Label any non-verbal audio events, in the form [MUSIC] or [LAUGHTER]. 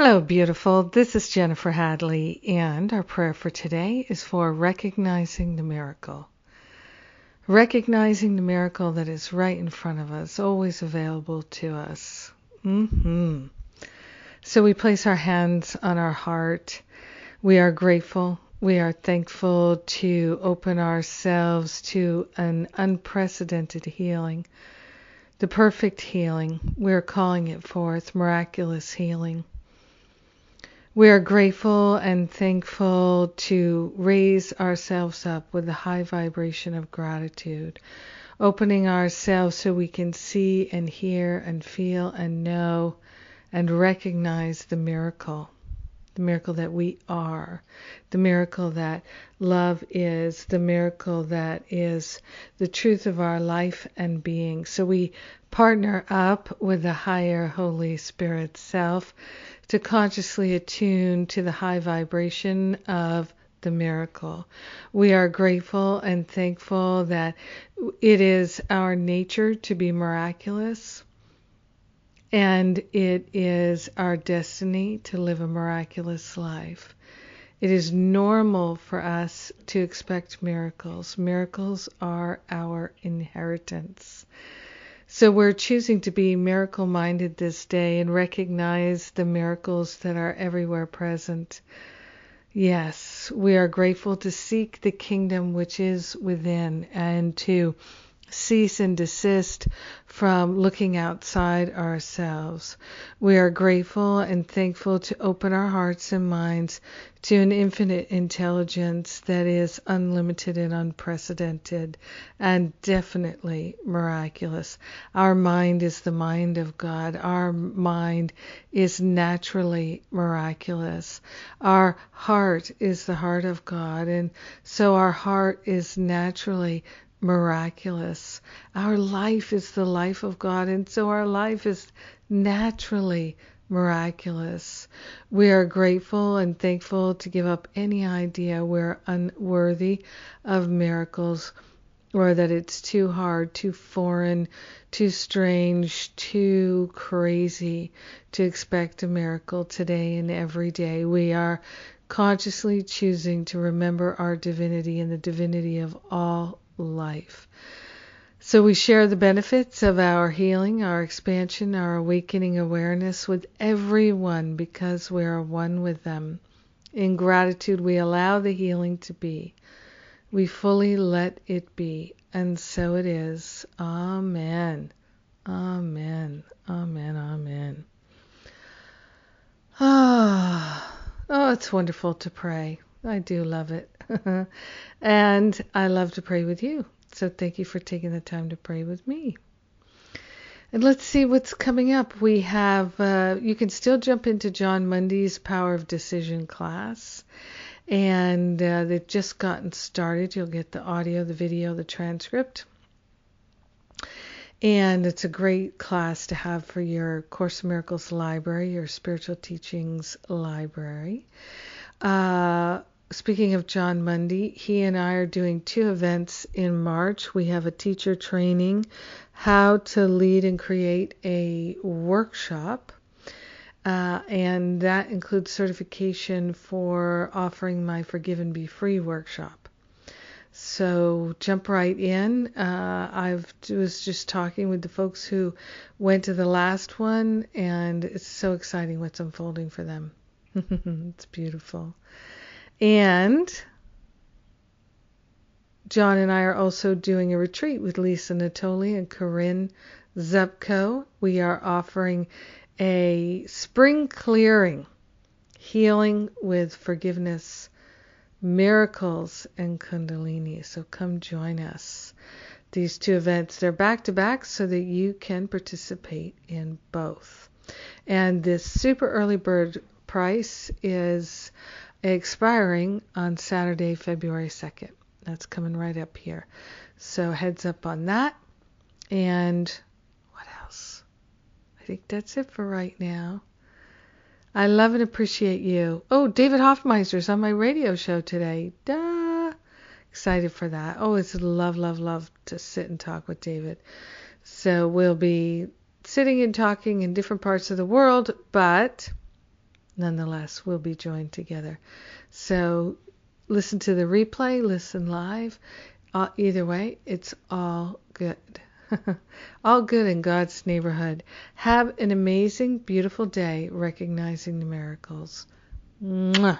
Hello, beautiful. This is Jennifer Hadley, and our prayer for today is for recognizing the miracle. Recognizing the miracle that is right in front of us, always available to us. hmm So we place our hands on our heart. We are grateful. We are thankful to open ourselves to an unprecedented healing, the perfect healing. We're calling it forth, miraculous healing. We are grateful and thankful to raise ourselves up with the high vibration of gratitude, opening ourselves so we can see and hear and feel and know and recognize the miracle. The miracle that we are, the miracle that love is, the miracle that is the truth of our life and being. So we partner up with the higher Holy Spirit self to consciously attune to the high vibration of the miracle. We are grateful and thankful that it is our nature to be miraculous and it is our destiny to live a miraculous life. It is normal for us to expect miracles. Miracles are our inheritance. So we're choosing to be miracle minded this day and recognize the miracles that are everywhere present. Yes, we are grateful to seek the kingdom which is within and to cease and desist from looking outside ourselves. We are grateful and thankful to open our hearts and minds to an infinite intelligence that is unlimited and unprecedented and definitely miraculous. Our mind is the mind of God. Our mind is naturally miraculous. Our heart is the heart of God and so our heart is naturally miraculous. Our life is the life of God, and so our life is naturally miraculous. We are grateful and thankful to give up any idea we're unworthy of miracles or that it's too hard, too foreign, too strange, too crazy to expect a miracle today and every day. We are consciously choosing to remember our divinity and the divinity of all life. So we share the benefits of our healing, our expansion, our awakening awareness with everyone because we are one with them. In gratitude, we allow the healing to be. We fully let it be. And so it is. Amen. Amen. Amen. Amen. Ah, oh, it's wonderful to pray. I do love it. [LAUGHS] and I love to pray with you. So thank you for taking the time to pray with me. And let's see what's coming up. We have, uh, you can still jump into Jon Mundy's Power of Decision class. And uh, they've just gotten started. You'll get the audio, the video, the transcript. And it's a great class to have for your Course in Miracles library, your spiritual teachings library. Uh, speaking of Jon Mundy, he and I are doing two events in March. We have a teacher training, how to lead and create a workshop. Uh, and that includes certification for offering my Forgive and Be Free workshop. So jump right in. Uh, I was just talking with the folks who went to the last one, and it's so exciting what's unfolding for them. [LAUGHS] it's beautiful. And Jon and I are also doing a retreat with Lisa Natoli and Corinne Zupko. We are offering a spring clearing, healing with forgiveness, miracles, and Kundalini. So come join us. These two events, they're back to back so that you can participate in both. And this super early bird price is expiring on Saturday, February 2nd. That's coming right up here. So heads up on that. And what else? I think that's it for right now. I love and appreciate you. Oh, David Hoffmeister's on my radio show today. Duh. Excited for that. Oh, it's love, love, love to sit and talk with David. So we'll be sitting and talking in different parts of the world, but nonetheless, we'll be joined together. So listen to the replay, listen live. Uh, either way, it's all good. [LAUGHS] all good in God's neighborhood. Have an amazing, beautiful day recognizing the miracles. Mwah.